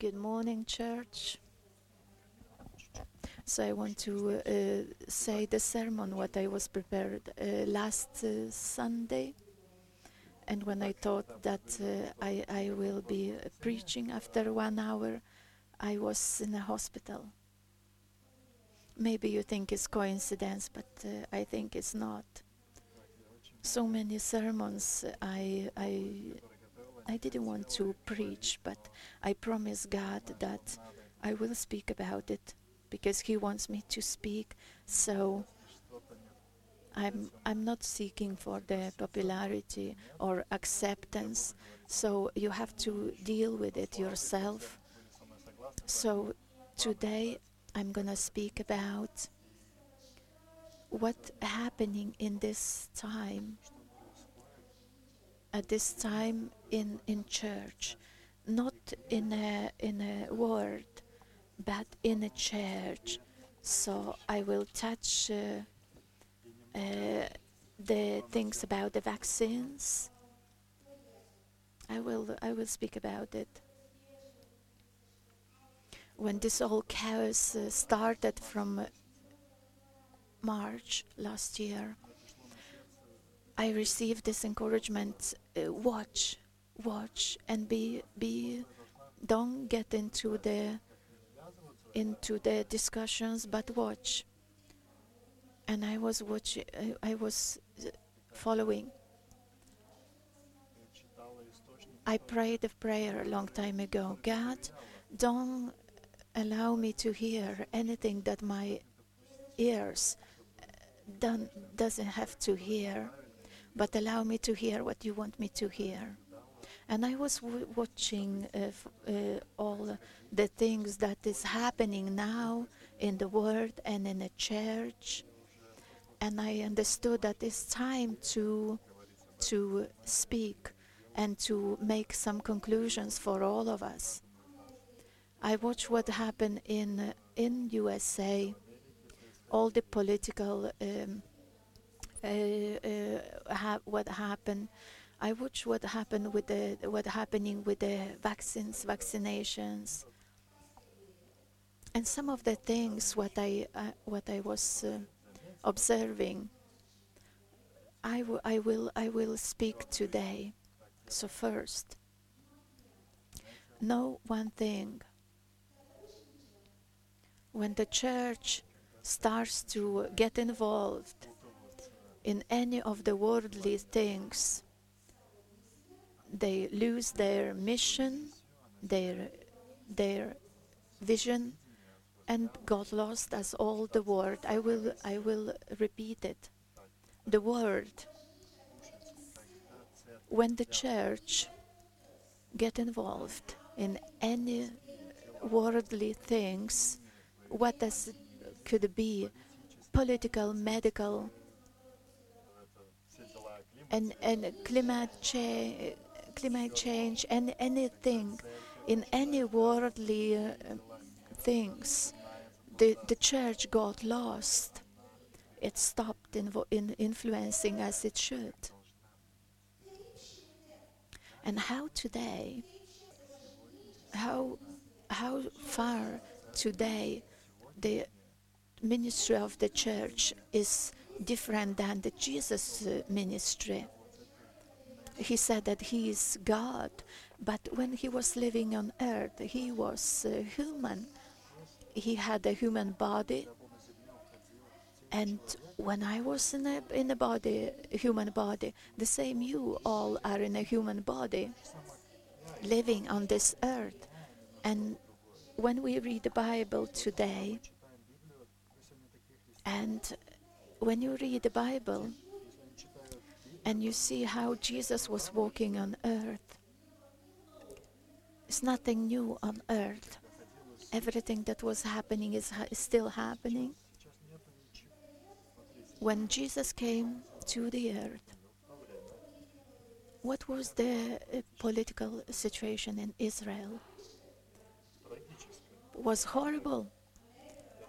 Good morning, church. So I want to uh, say the sermon what I was prepared uh, last uh, Sunday, and when I thought that uh, I I will be uh, preaching after one hour, I was in a hospital. Maybe you think it's coincidence, but uh, I think it's not. So many sermons I I I didn't want to preach, but I promise God that I will speak about it because He wants me to speak. So I'm I'm not seeking for the popularity or acceptance. So you have to deal with it yourself. So today I'm gonna speak about what happening in this time at this time in in church not in a in a word but in a church. So i will touch uh, uh, the things about the vaccines. I will i will speak about it. When this whole chaos uh, started from march last year I received this encouragement uh, watch watch and be be don't get into the into the discussions but watch. And I was watching I, I was uh, following. I prayed a prayer a long time ago. God don't allow me to hear anything that my ears uh, doesn't have to hear but allow me to hear what you want me to hear. And I was watching uh, uh, all the things that is happening now in the world and in the church, and I understood that it's time to to speak and to make some conclusions for all of us. I watched what happened in in USA, all the political. Um, ha- what happened. I watched what happened with the what happening with the vaccines, vaccinations, and some of the things what I uh, what I was uh, observing. I, w- I will I will speak today. So first, know one thing. When the church starts to get involved in any of the worldly things, they lose their mission, their their vision, and got lost as all the world. I will I will repeat it. The world. When the church get involved in any worldly things, what does it could be political, medical, and, and climate, cha- climate change and anything in any worldly uh, things, the, the church got lost. It stopped invo- in influencing as it should. And how today, how, how far today the ministry of the church is different than the Jesus uh, ministry. He said that he is God, but when he was living on earth, he was uh, human. He had a human body. And when I was in a, in a body, human body, the same you all are in a human body, living on this earth. And when we read the Bible today, and when you read the Bible and you see how Jesus was walking on earth, it's nothing new on earth. Everything that was happening is, ha- is still happening. When Jesus came to the earth, what was the uh, political situation in Israel? Was horrible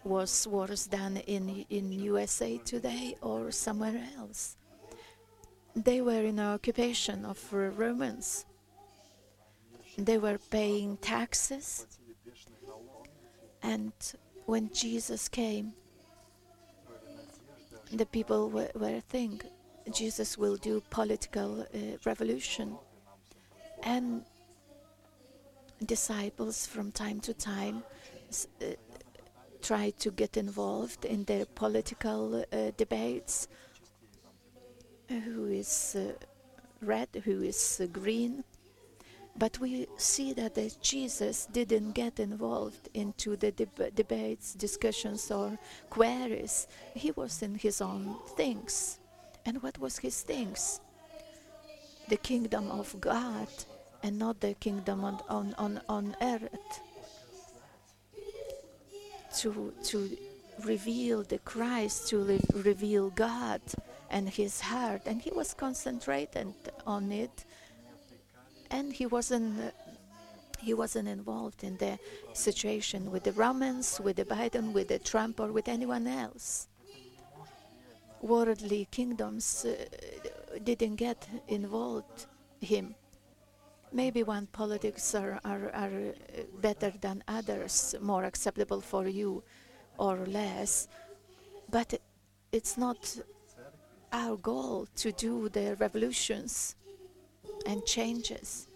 was worse than in in USA today or somewhere else. They were in occupation of Romans. They were paying taxes And when Jesus came, the people were, were thinking Jesus will do political uh, revolution. And disciples from time to time uh, try to get involved in their political uh, debates. Who is uh, red, who is uh, green. But we see that Jesus didn't get involved into the deb debates, discussions, or queries. He was in his own things. And what was his things? The kingdom of God and not the kingdom on, on, on, on earth. To, to reveal the Christ, to re reveal God and his heart. And he was concentrated on it. And he wasn't he wasn't involved in the situation with the Romans, with the Biden, with the Trump, or with anyone else worldly kingdoms uh, didn't get involved him. Maybe one politics are, are, are uh, better than others, more acceptable for you or less, but it's not our goal to do the revolutions and changes.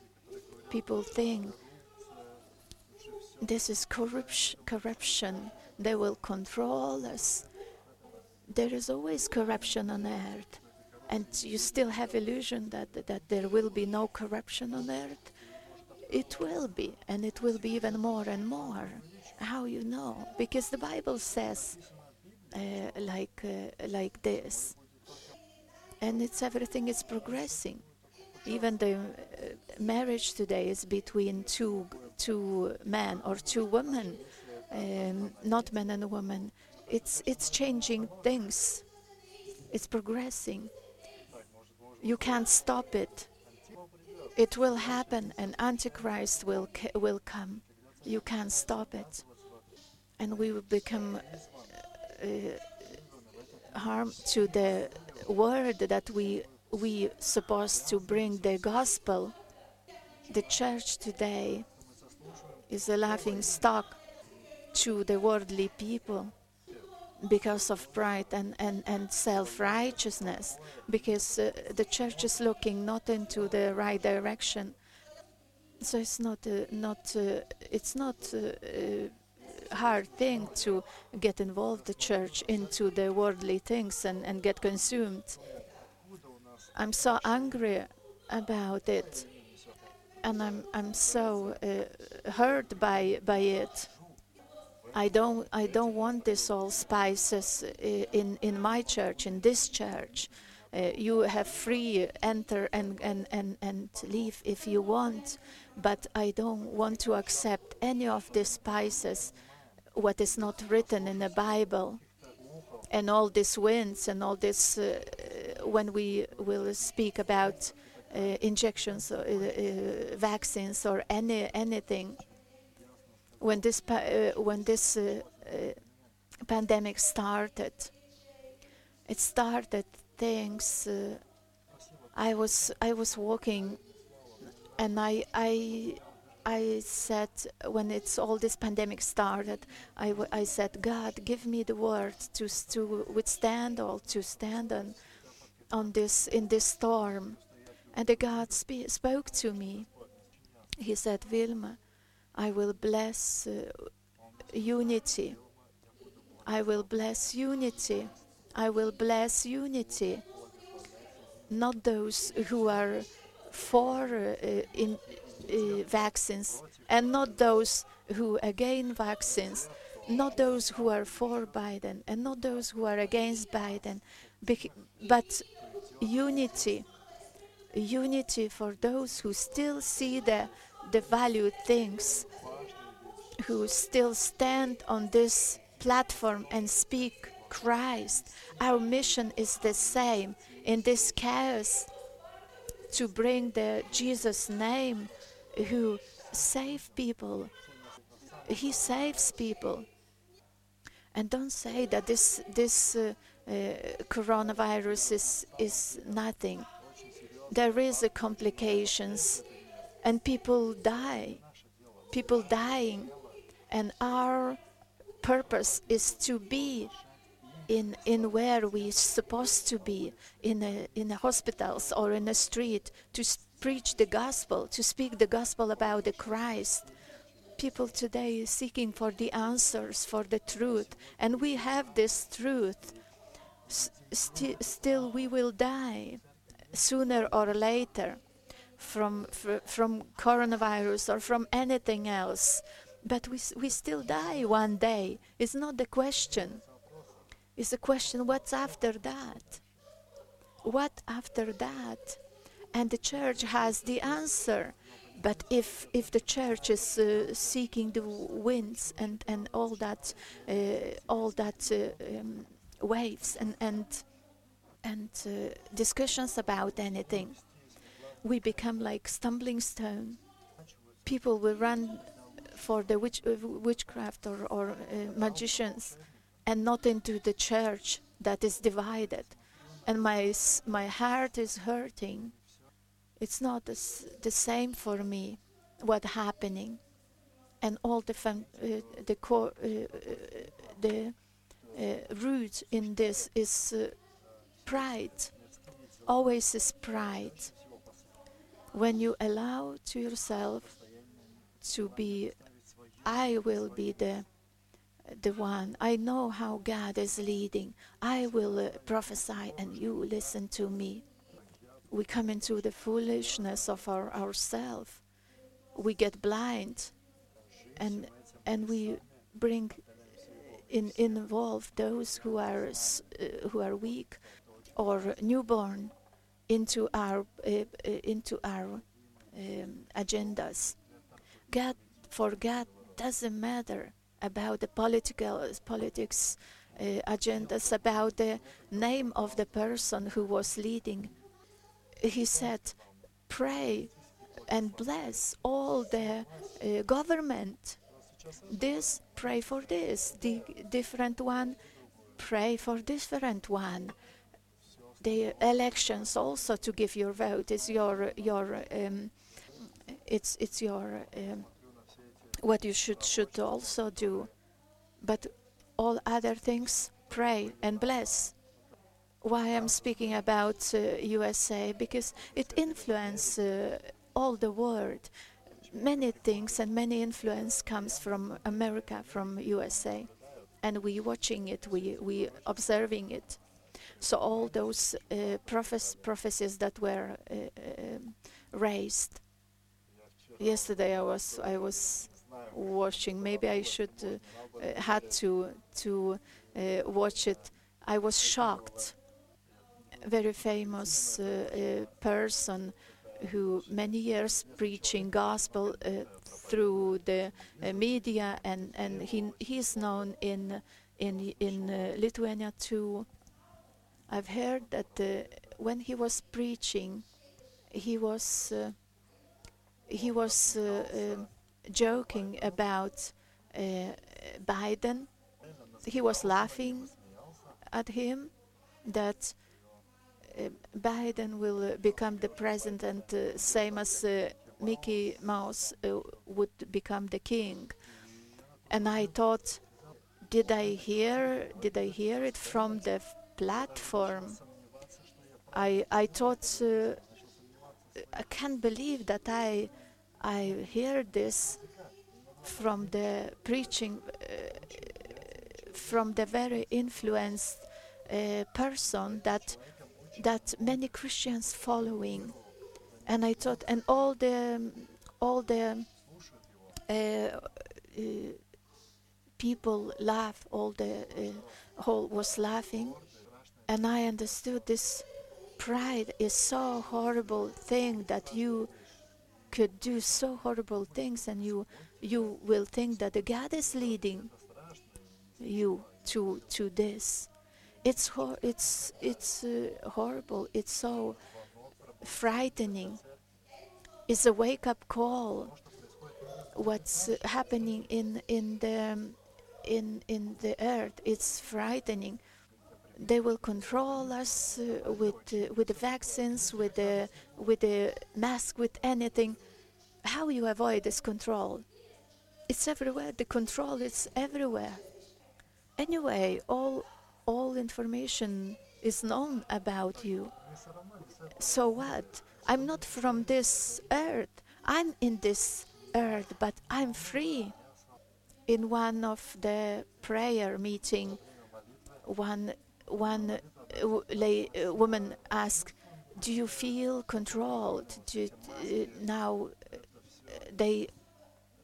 People think this is corruption, corruption. They will control us there is always corruption on earth and you still have illusion that that there will be no corruption on earth? It will be and it will be even more and more. How you know? Because the bible says uh, like uh, like this. And it's everything is progressing. Even the uh, marriage today is between two two men or two women um, not men and women. It's it's changing things. It's progressing. You can't stop it. It will happen, and Antichrist will will come. You can't stop it, and we will become uh, harm to the word that we we supposed to bring the gospel. The church today is a laughing stock to the worldly people because of pride and, and, and self-righteousness, because uh, the church is looking not into the right direction. So it's not uh, not uh, it's not a uh, hard thing to get involved the church into the worldly things and, and get consumed. I'm so angry about it, and I'm I'm so uh, hurt by by it. I don't I don't want this all spices uh, in in my church in this church. Uh, you have free enter and, and, and, and leave if you want, but I don't want to accept any of the spices what is not written in the Bible and all these winds and all this uh, when we will speak about uh, injections or vaccines or any anything when this uh, when this uh, uh, pandemic started. It started things. Uh, I was I was walking, and I I I said when it's all this pandemic started, I, I said, God, give me the words to to withstand all, to stand on on this in this storm. And the God spoke to me. He said, Vilma, I will bless uh, unity. I will bless unity. I will bless unity. Not those who are for uh, in, uh, vaccines and not those who again vaccines, not those who are for Biden and not those who are against Biden, but unity. Unity for those who still see the the valued things who still stand on this platform and speak Christ. Our mission is the same in this chaos to bring the Jesus name who save people. He saves people. And don't say that this this uh, uh, coronavirus is is nothing. There is a complications and people die, people dying, and our purpose is to be in in where we're supposed to be in a, in the hospitals or in the street to preach the gospel to speak the gospel about the Christ. People today seeking for the answers for the truth. And we have this truth. Still we will die sooner or later from fr- from coronavirus or from anything else but we, we still die one day. It's not the question. It's the question what's after that? What after that? And the church has the answer. But if if the church is uh, seeking the winds and and all that uh, all that uh, um, waves and and and uh, discussions about anything we become like stumbling stone. People will run for the witch, uh, witchcraft or, or uh, magicians and not into the church that is divided. And my my heart is hurting. It's not the, same for me what happening. And all the fam- uh, the core uh, uh, the uh, root in this is pride. Always is pride when you allow to yourself to be i will be the the one. I know how god is leading. I will uh, prophesy and you listen to me. We come into the foolishness of our ourself. We get blind and and we bring in involve those who are uh, who are weak or newborn into our uh, uh, into our um, agendas. God for god doesn't matter about the political politics uh, agendas about the name of the person who was leading. He said pray and bless all the uh, government. This pray for this. The different one pray for different one the elections also to give your vote. Is your your um, it's it's your um, what you should should also do. But all other things pray and bless. Why i'm speaking about uh, usa because it influences uh, all the world. Many things and many influence comes from america from usa and we watching it we we observing it so all those uh, prophes- prophecies that were uh, um, raised. Yesterday i was i was watching. Maybe i should uh, had to to watch it. I was shocked. A very famous person who many years preaching gospel uh, through the uh, media and and he he's known in in in uh, Lithuania too I've heard that uh, when he was preaching he was uh, he was uh, um, joking about uh, Biden he was laughing at him that uh, Biden will become the president, uh, same as Mickey Mouse would become the king. And I thought, did I hear? Did I hear it from the platform? I I thought uh, I can't believe that I I hear this from the preaching uh, from the very influenced uh, person that that many Christians following, and I thought, and all the all the uh, uh, people laugh, all the uh, whole was laughing, and I understood this pride is so horrible thing that you could do so horrible things, and you you will think that the God is leading you to to this. It's hor- it's it's uh, horrible. It's so frightening. It's a wake up call. What's happening in in the in in the earth it's frightening they will control us uh, with uh, with the vaccines with the with the mask with anything how you avoid this control it's everywhere the control is everywhere Anyway, all all information is known about you. So what? I'm not from this earth. I'm in this earth, but I'm free. In one of the prayer meeting, one one uh, lay, uh, woman asked, "Do you feel controlled? Uh, now they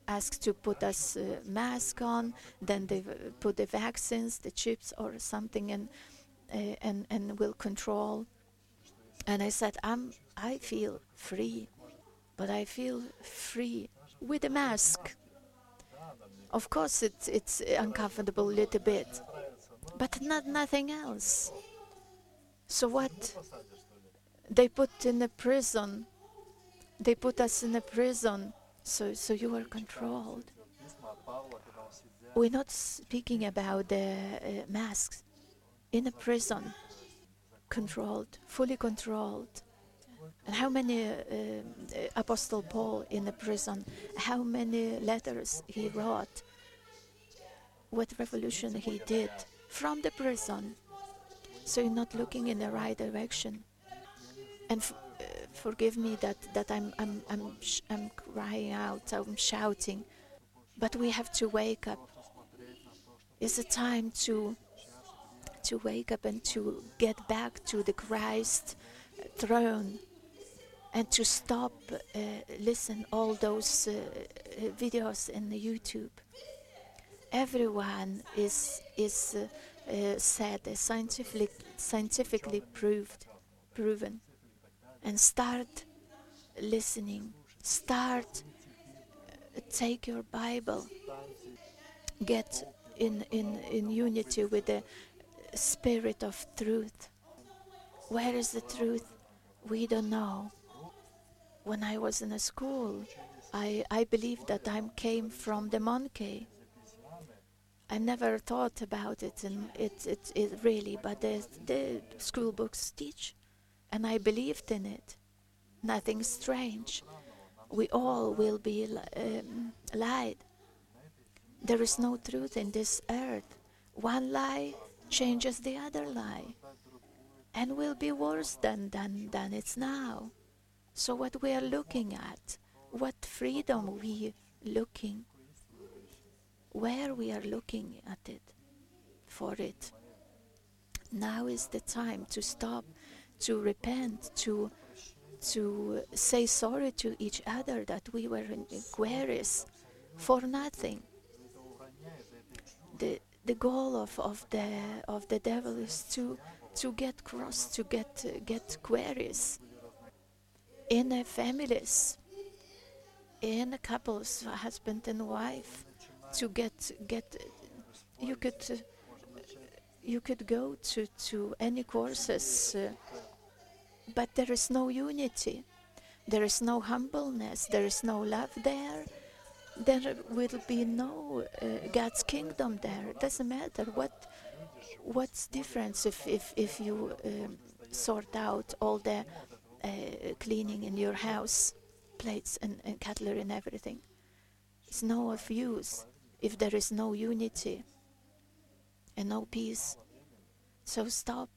asked to put us uh, mask on, then they put the vaccines, the chips or something, and and and will control." And I said, "I'm I feel free, but I feel free with a mask. Of course, it's it's uncomfortable a little bit, but not nothing else. So what? They put in a prison. They put us in a prison. So so you are controlled. We're not speaking about the uh, masks in a prison, controlled, fully controlled. And how many uh, uh, Apostle Paul in the prison? How many letters he wrote? What revolution he did from the prison? So you're not looking in the right direction. And f- uh, forgive me that that I'm I'm I'm sh- I'm crying out. I'm shouting, but we have to wake up. It's a time to to wake up and to get back to the Christ throne and to stop uh, listen all those uh, uh, videos in the YouTube. Everyone is is uh, said uh, scientifically scientifically proved proven, and start listening. Start uh, take your Bible. Get in in in unity with the spirit of truth. Where is the truth? We don't know when I was in a school, I, I believed that I came from the monkey. I never thought about it, and it, it, it really, but the, the school books teach, and I believed in it. Nothing strange. We all will be um, lied. There is no truth in this earth. One lie changes the other lie, and will be worse than, than, than it's now. So what we are looking at, what freedom we looking, where we are looking at it, for it. Now is the time to stop, to repent, to to say sorry to each other that we were in queries for nothing. The the goal of, of the of the devil is to to get cross, to get uh, get queries in uh, families, in couples, husband and wife, to get get. You could uh, you could go to to any courses, uh, but there is no unity. There is no humbleness. There is no love there. There will be no uh, God's kingdom there. It doesn't matter what what's difference if if if you um, sort out all the uh, cleaning in your house, plates and, and cutlery and everything. It's no of use if there is no unity and no peace. So stop,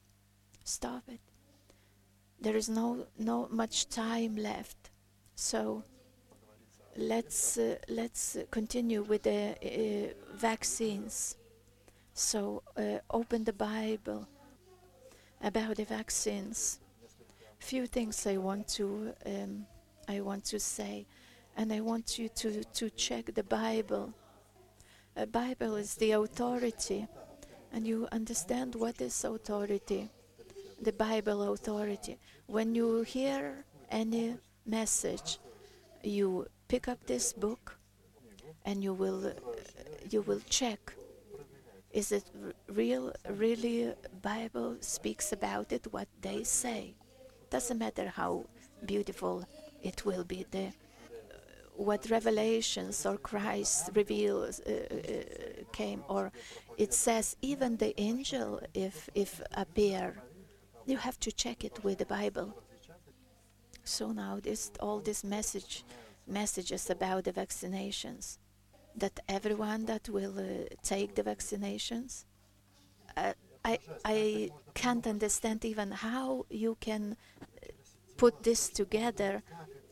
stop it. There is no no much time left. So let's uh, let's continue with the uh, vaccines. So uh, open the Bible about the vaccines few things I want to um, I want to say, and I want you to to check the Bible. A Bible is the authority, and you understand what is authority. The Bible authority. When you hear any message, you pick up this book, and you will uh, you will check. Is it real? Really, Bible speaks about it. What they say doesn't matter how beautiful it will be the what revelations or christ reveals uh, uh, came or it says even the angel if if appear. You have to check it with the bible. So now this all this message messages about the vaccinations that everyone that will uh, take the vaccinations uh, I, I can't understand even how you can put this together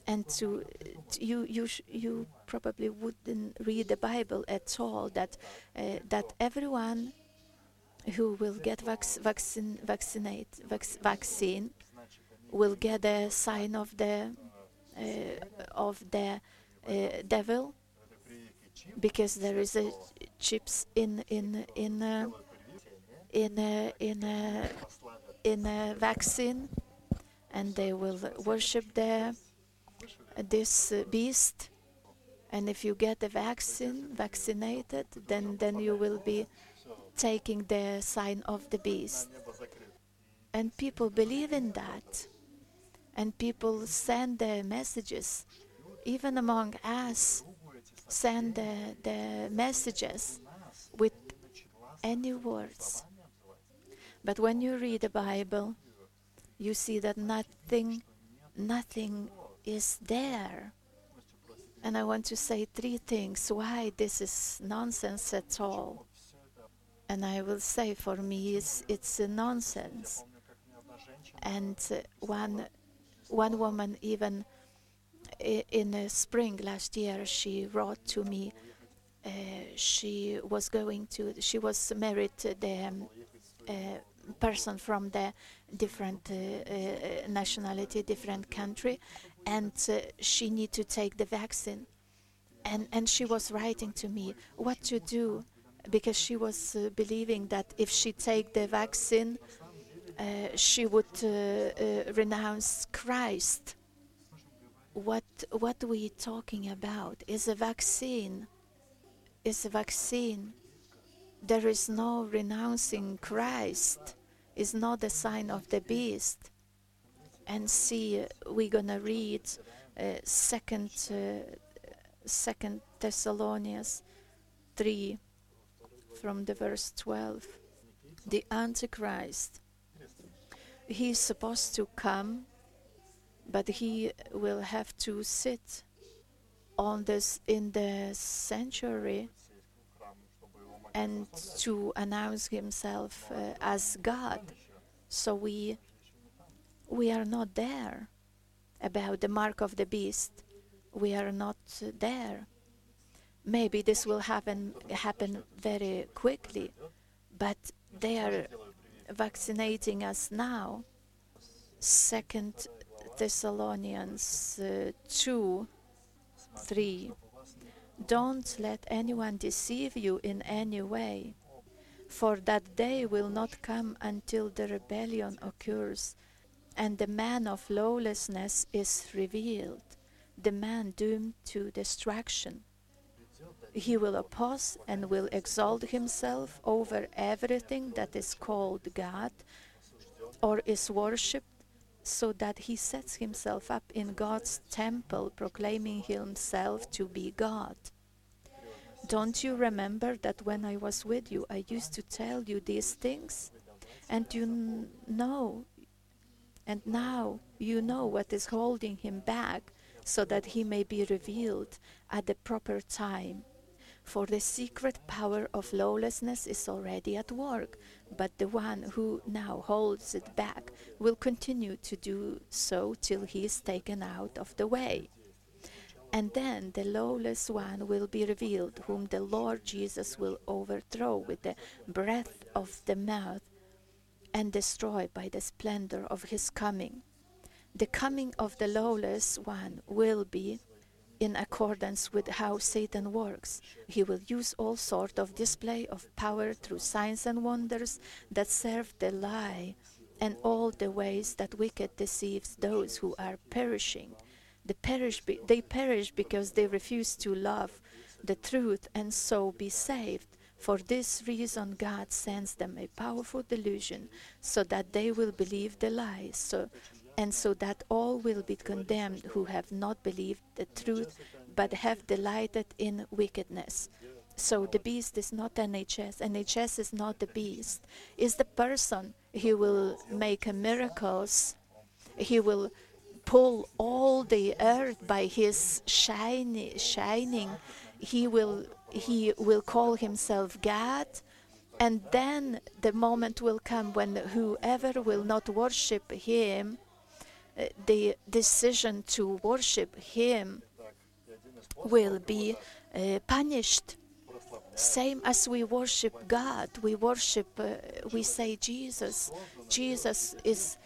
and to, to you you you probably wouldn't read the Bible at all that uh, that everyone who will get vac- vaccine vaccinate vac- vaccine will get a sign of the uh, of the uh, devil because there is a chips in in in uh, in uh, in uh, in a vaccine and they will worship the this uh, beast and if you get the vaccine vaccinated then then you will be taking the sign of the beast. And people believe in that. And people send their messages. Even among us send the, the messages with any words. But when you read the bible you see that nothing nothing is there. And i want to say three things why this is nonsense at all. And i will say for me it's, it's nonsense. And uh, one one woman even in spring last year she wrote to me uh, she was going to she was married to the um, uh, person from the different uh, uh, nationality different country and uh, she need to take the vaccine and and she was writing to me what to do because she was uh, believing that if she take the vaccine uh, she would uh, uh, renounce Christ. What what we talking about is a vaccine. Is a vaccine. There is no renouncing Christ. Is not a sign of the beast. And see, uh, we're gonna read uh, second uh, second Thessalonians three from the verse twelve. The Antichrist he's supposed to come, but he will have to sit on this in the sanctuary and to announce himself uh, as God. So we we are not there about the mark of the beast. We are not there. Maybe this will happen happen very quickly, but they are vaccinating us now. Second Thessalonians uh, 2 3. Don't let anyone deceive you in any way, for that day will not come until the rebellion occurs and the man of lawlessness is revealed, the man doomed to destruction. He will oppose and will exalt himself over everything that is called God or is worshipped, so that he sets himself up in God's temple, proclaiming himself to be God. Don't you remember that when I was with you, I used to tell you these things? And you know, and now you know what is holding him back, so that he may be revealed at the proper time. For the secret power of lawlessness is already at work, but the one who now holds it back will continue to do so till he is taken out of the way. And then the lawless one will be revealed, whom the Lord Jesus will overthrow with the breath of the mouth and destroy by the splendor of his coming. The coming of the lawless one will be in accordance with how Satan works. He will use all sort of display of power through signs and wonders that serve the lie and all the ways that wicked deceives those who are perishing. They perish, be- they perish because they refuse to love the truth and so be saved. For this reason, God sends them a powerful delusion so that they will believe the lie, so, and so that all will be condemned who have not believed the truth but have delighted in wickedness. So the beast is not NHS. NHS is not the beast. Is the person. He will make miracles. He will pull all the earth by his shiny, shining. He will he will call himself God, And then the moment will come when whoever will not worship him, uh, the decision to worship him will be uh, punished. Same as we worship God, we worship, uh, we say Jesus. Jesus is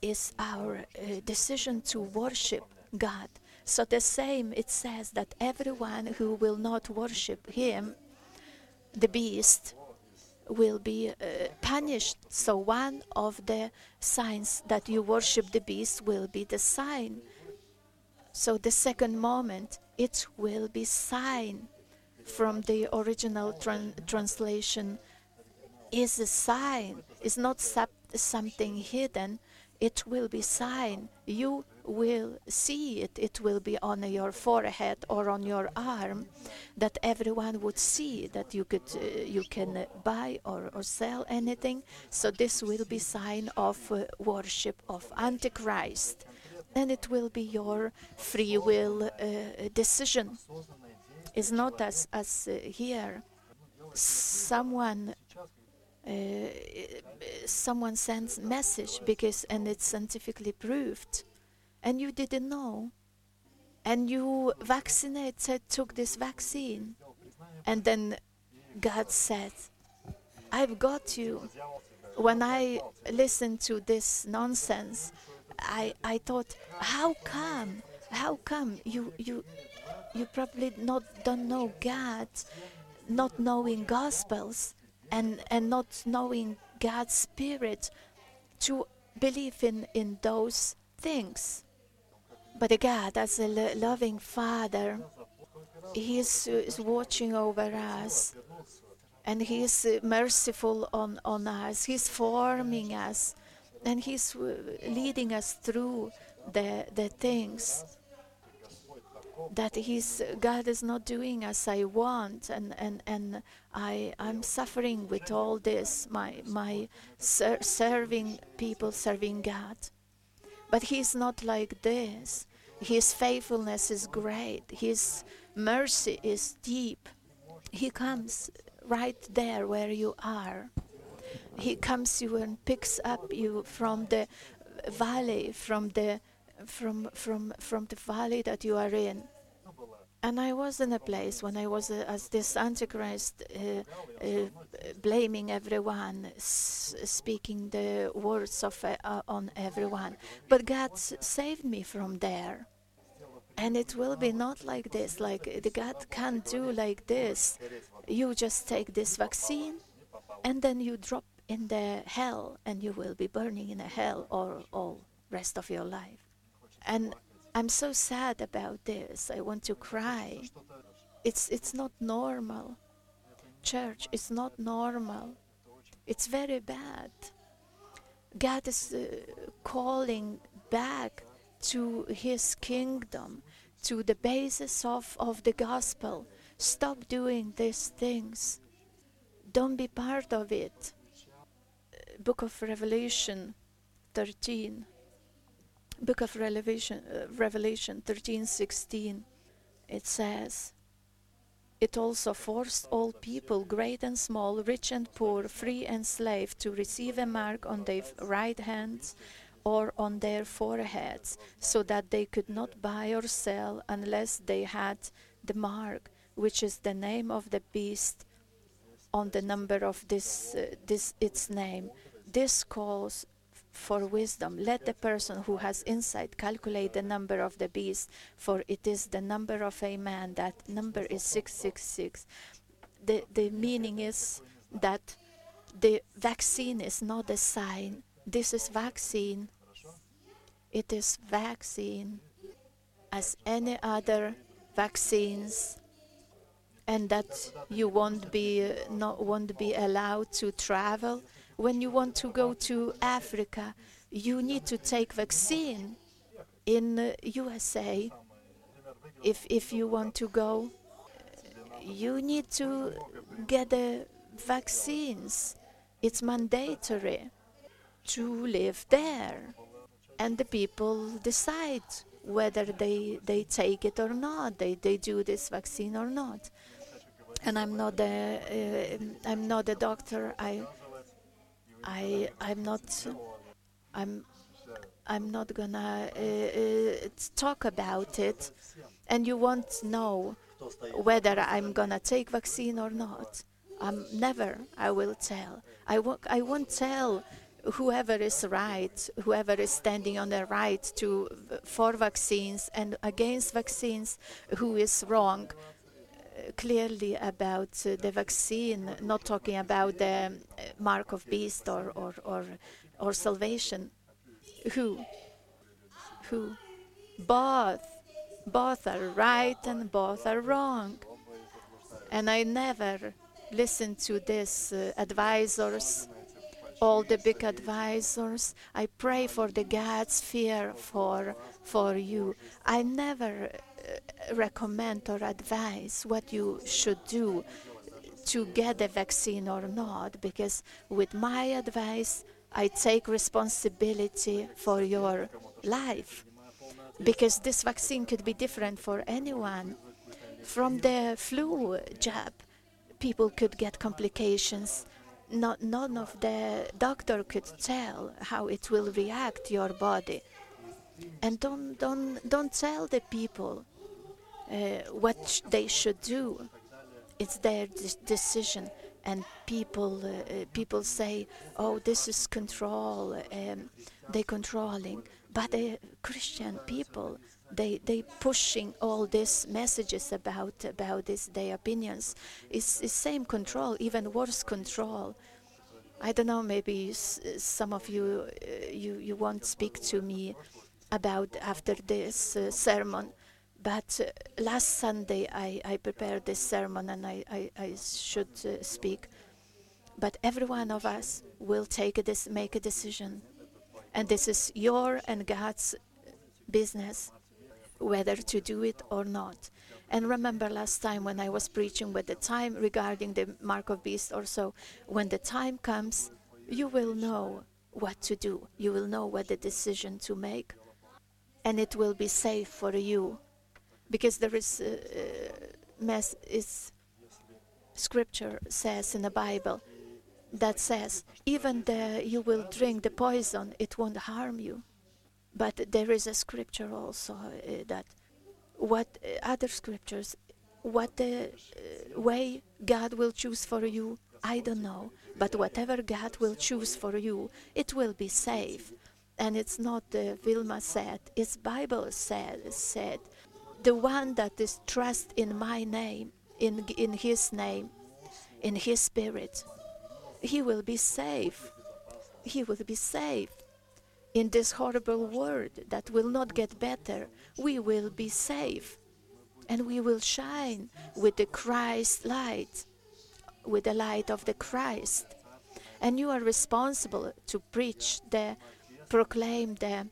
is our uh, decision to worship God. So the same it says that everyone who will not worship him, the beast, will be uh, punished. So one of the signs that you worship the beast will be the sign. So the second moment it will be sign from the original tran translation is a sign. It's not something hidden it will be sign. You will see it. It will be on your forehead or on your arm, that everyone would see that you could, uh, you can buy or, or sell anything. So this will be sign of uh, worship of Antichrist, and it will be your free will uh, decision. It's not as as uh, here. Someone uh, someone sends message because and it's scientifically proved and you didn't know. And you vaccinated took this vaccine. And then god said i've got you. When i listened to this nonsense i i thought how come? How come you you you probably not don't know god not knowing gospels and, and not knowing God's Spirit to believe in, in those things. But God, as a loving Father, He is, is watching over us and He is merciful on, on us. He's forming us and He's uh, leading us through the, the things that he's God is not doing as I want and and and I I'm suffering with all this my my ser serving people serving God but he's not like this his faithfulness is great his mercy is deep he comes right there where you are he comes you and picks up you from the valley from the from from from the valley that you are in and I was in a place when I was uh, as this Antichrist, uh, uh, blaming everyone, speaking the words of uh, on everyone. But God saved me from there. And it will be not like this. Like the God can't do like this. You just take this vaccine, and then you drop in the hell, and you will be burning in a hell or all rest of your life. And I'm so sad about this. I want to cry. It's, it's not normal. Church, it's not normal. It's very bad. God is uh, calling back to his kingdom, to the basis of, of the gospel. Stop doing these things. Don't be part of it. Book of Revelation 13 book of Revelation, uh, Revelation 13:16, it says, "It also forced all people, great and small, rich and poor, free and slave, to receive a mark on their right hands or on their foreheads, so that they could not buy or sell unless they had the mark, which is the name of the beast, on the number of this uh, this its name." This calls for wisdom. Let the person who has insight calculate the number of the beast, for it is the number of a man. That number is 666. The, the meaning is that the vaccine is not a sign. This is vaccine. It is vaccine as any other vaccines and that you won't be uh, not won't be allowed to travel when you want to go to Africa, you need to take vaccine in uh, USA. If if you want to go, you need to get the vaccines. It's mandatory to live there, and the people decide whether they they take it or not. They they do this vaccine or not. and I'm not a uh, I'm not a doctor. I I I'm not I'm I'm not gonna uh, uh, talk about it, and you won't know whether I'm gonna take vaccine or not. I'm never. I will tell. I won't. I won't tell whoever is right, whoever is standing on the right to for vaccines and against vaccines, who is wrong. Clearly about the vaccine, not talking about the uh, mark of beast or or or, or salvation. Who? Who? Both. Both are right and both are wrong. And I never listen to these uh, advisors all the big advisors. I pray for the God's fear for for you. I never uh, recommend or advise what you should do to get the vaccine or not because with my advice I take responsibility for your life because this vaccine could be different for anyone from the flu jab people could get complications not, none of the doctor could tell how it will react your body. And don't, don't, don't tell the people uh, what sh they should do. It's their de decision. And people, uh, uh, people say, "Oh, this is control. Um, they controlling." But the Christian people, they they pushing all these messages about about this their opinions is the same control even worse control. I don't know maybe some of you uh, you you won't speak to me about after this uh, sermon but uh, last sunday i i prepared this sermon and i i, I should uh, speak. But every one of us will take this make a decision. And this is your and god's business whether to do it or not. And remember last time when I was preaching with the time regarding the mark of beast or so, when the time comes, you will know what to do. You will know what the decision to make, and it will be safe for you, because there is uh, uh mess is scripture says in the Bible that says even the you will drink the poison, it won't harm you. But there is a scripture also uh, that what uh, other scriptures, what the uh, way God will choose for you, I don't know. But whatever God will choose for you, it will be safe. And it's not uh, Vilma said, it's Bible said, said, the one that is trust in my name, in, in his name, in his spirit, he will be safe. He will be safe in this horrible world that will not get better, we will be safe and we will shine with the Christ light, with the light of the Christ. And you are responsible to preach the, proclaim the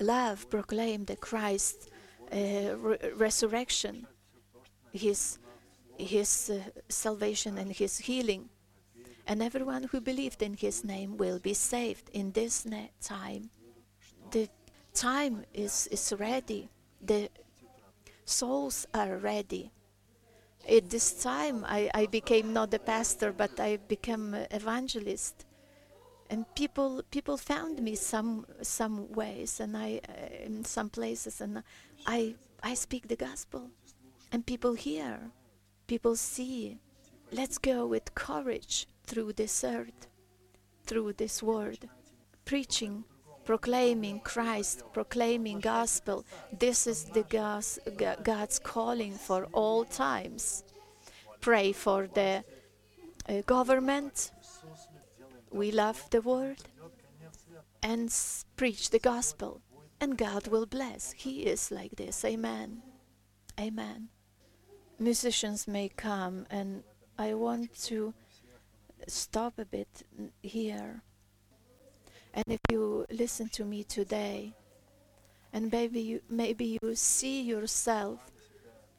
love, proclaim the Christ uh, re resurrection, His, His uh, salvation and His healing and everyone who believed in his name will be saved in this time. The time is, is ready. The souls are ready. At this time, I, I became not a pastor, but I became an evangelist. And people people found me some some ways, and I uh, in some places, and I I speak the gospel, and people hear, people see. Let's go with courage through this earth, through this world, preaching, proclaiming Christ, proclaiming gospel. This is the God's calling for all times. Pray for the uh, government. We love the world and preach the gospel, and God will bless. He is like this. Amen. Amen. Musicians may come, and I want to stop a bit here. And if you listen to me today, and maybe you, maybe you see yourself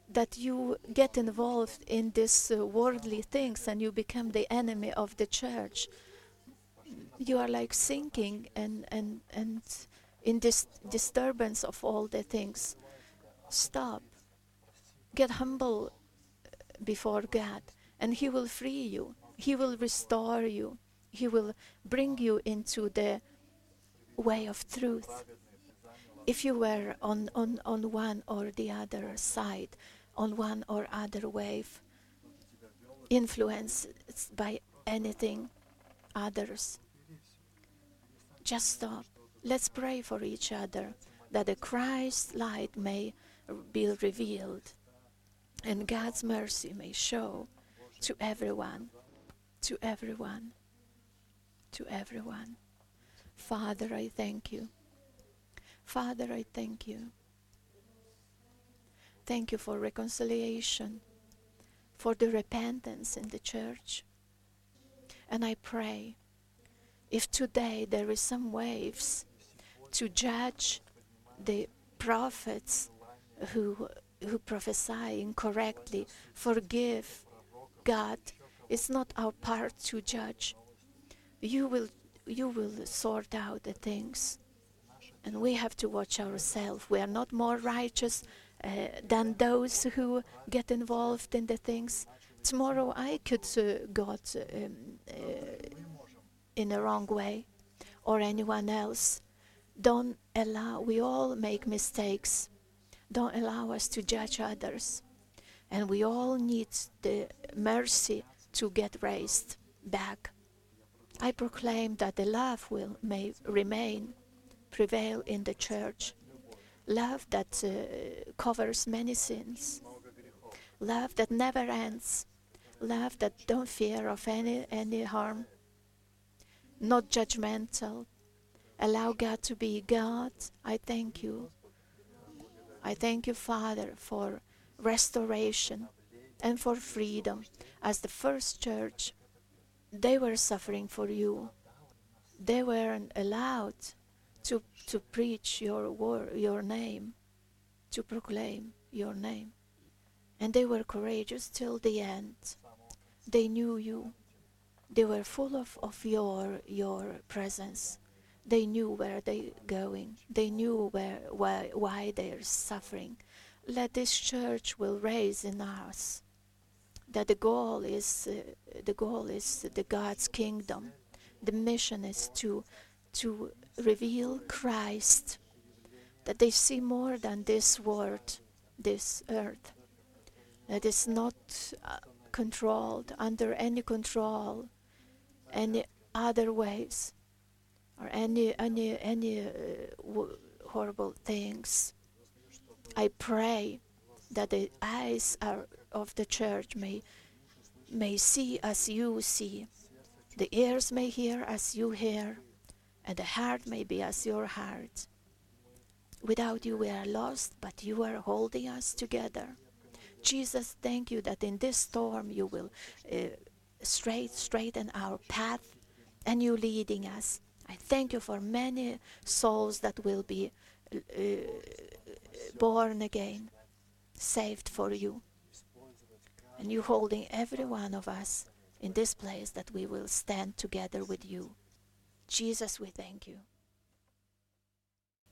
that you get involved in these uh, worldly things and you become the enemy of the church. You are like sinking and, and, and in this disturbance of all the things. Stop. Get humble before God, and He will free you. He will restore you. He will bring you into the way of truth. If you were on, on, on one or the other side, on one or other wave, influenced by anything others, just stop. Let's pray for each other that the Christ light may be revealed and God's mercy may show to everyone, to everyone, to everyone. Father, I thank you. Father, I thank you. Thank you for reconciliation, for the repentance in the church. And I pray if today there is some waves to judge the prophets who who prophesy incorrectly, forgive God. It's not our part to judge. You will you will sort out the things. And we have to watch ourselves. We are not more righteous uh, than those who get involved in the things. Tomorrow I could uh, got um, uh, in a wrong way, or anyone else. Don't allow. We all make mistakes. Don't allow us to judge others. And we all need the mercy to get raised back. I proclaim that the love will may remain, prevail in the church. Love that uh, covers many sins. Love that never ends. Love that don't fear of any any harm. Not judgmental. Allow God to be God. I thank you. I thank you, Father, for restoration and for freedom. As the first church, they were suffering for you. They weren't allowed to, to preach your word, your name, to proclaim your name. And they were courageous till the end. They knew you. They were full of, of your your presence. They knew where they're going. They knew where why, why they're suffering. Let this church will raise in us that the goal is uh, the goal is the God's kingdom. The mission is to to reveal Christ. That they see more than this world, this earth. That is not uh, controlled under any control, any other ways or any any any uh, horrible things. I pray that the eyes are, of the church may may see as you see, the ears may hear as you hear, and the heart may be as your heart. Without you we are lost, but you are holding us together. Jesus, thank you that in this storm you will uh, straight straighten our path and you leading us I thank you for many souls that will be uh, born again, saved for you. And you holding every one of us in this place that we will stand together with you. Jesus, we thank you.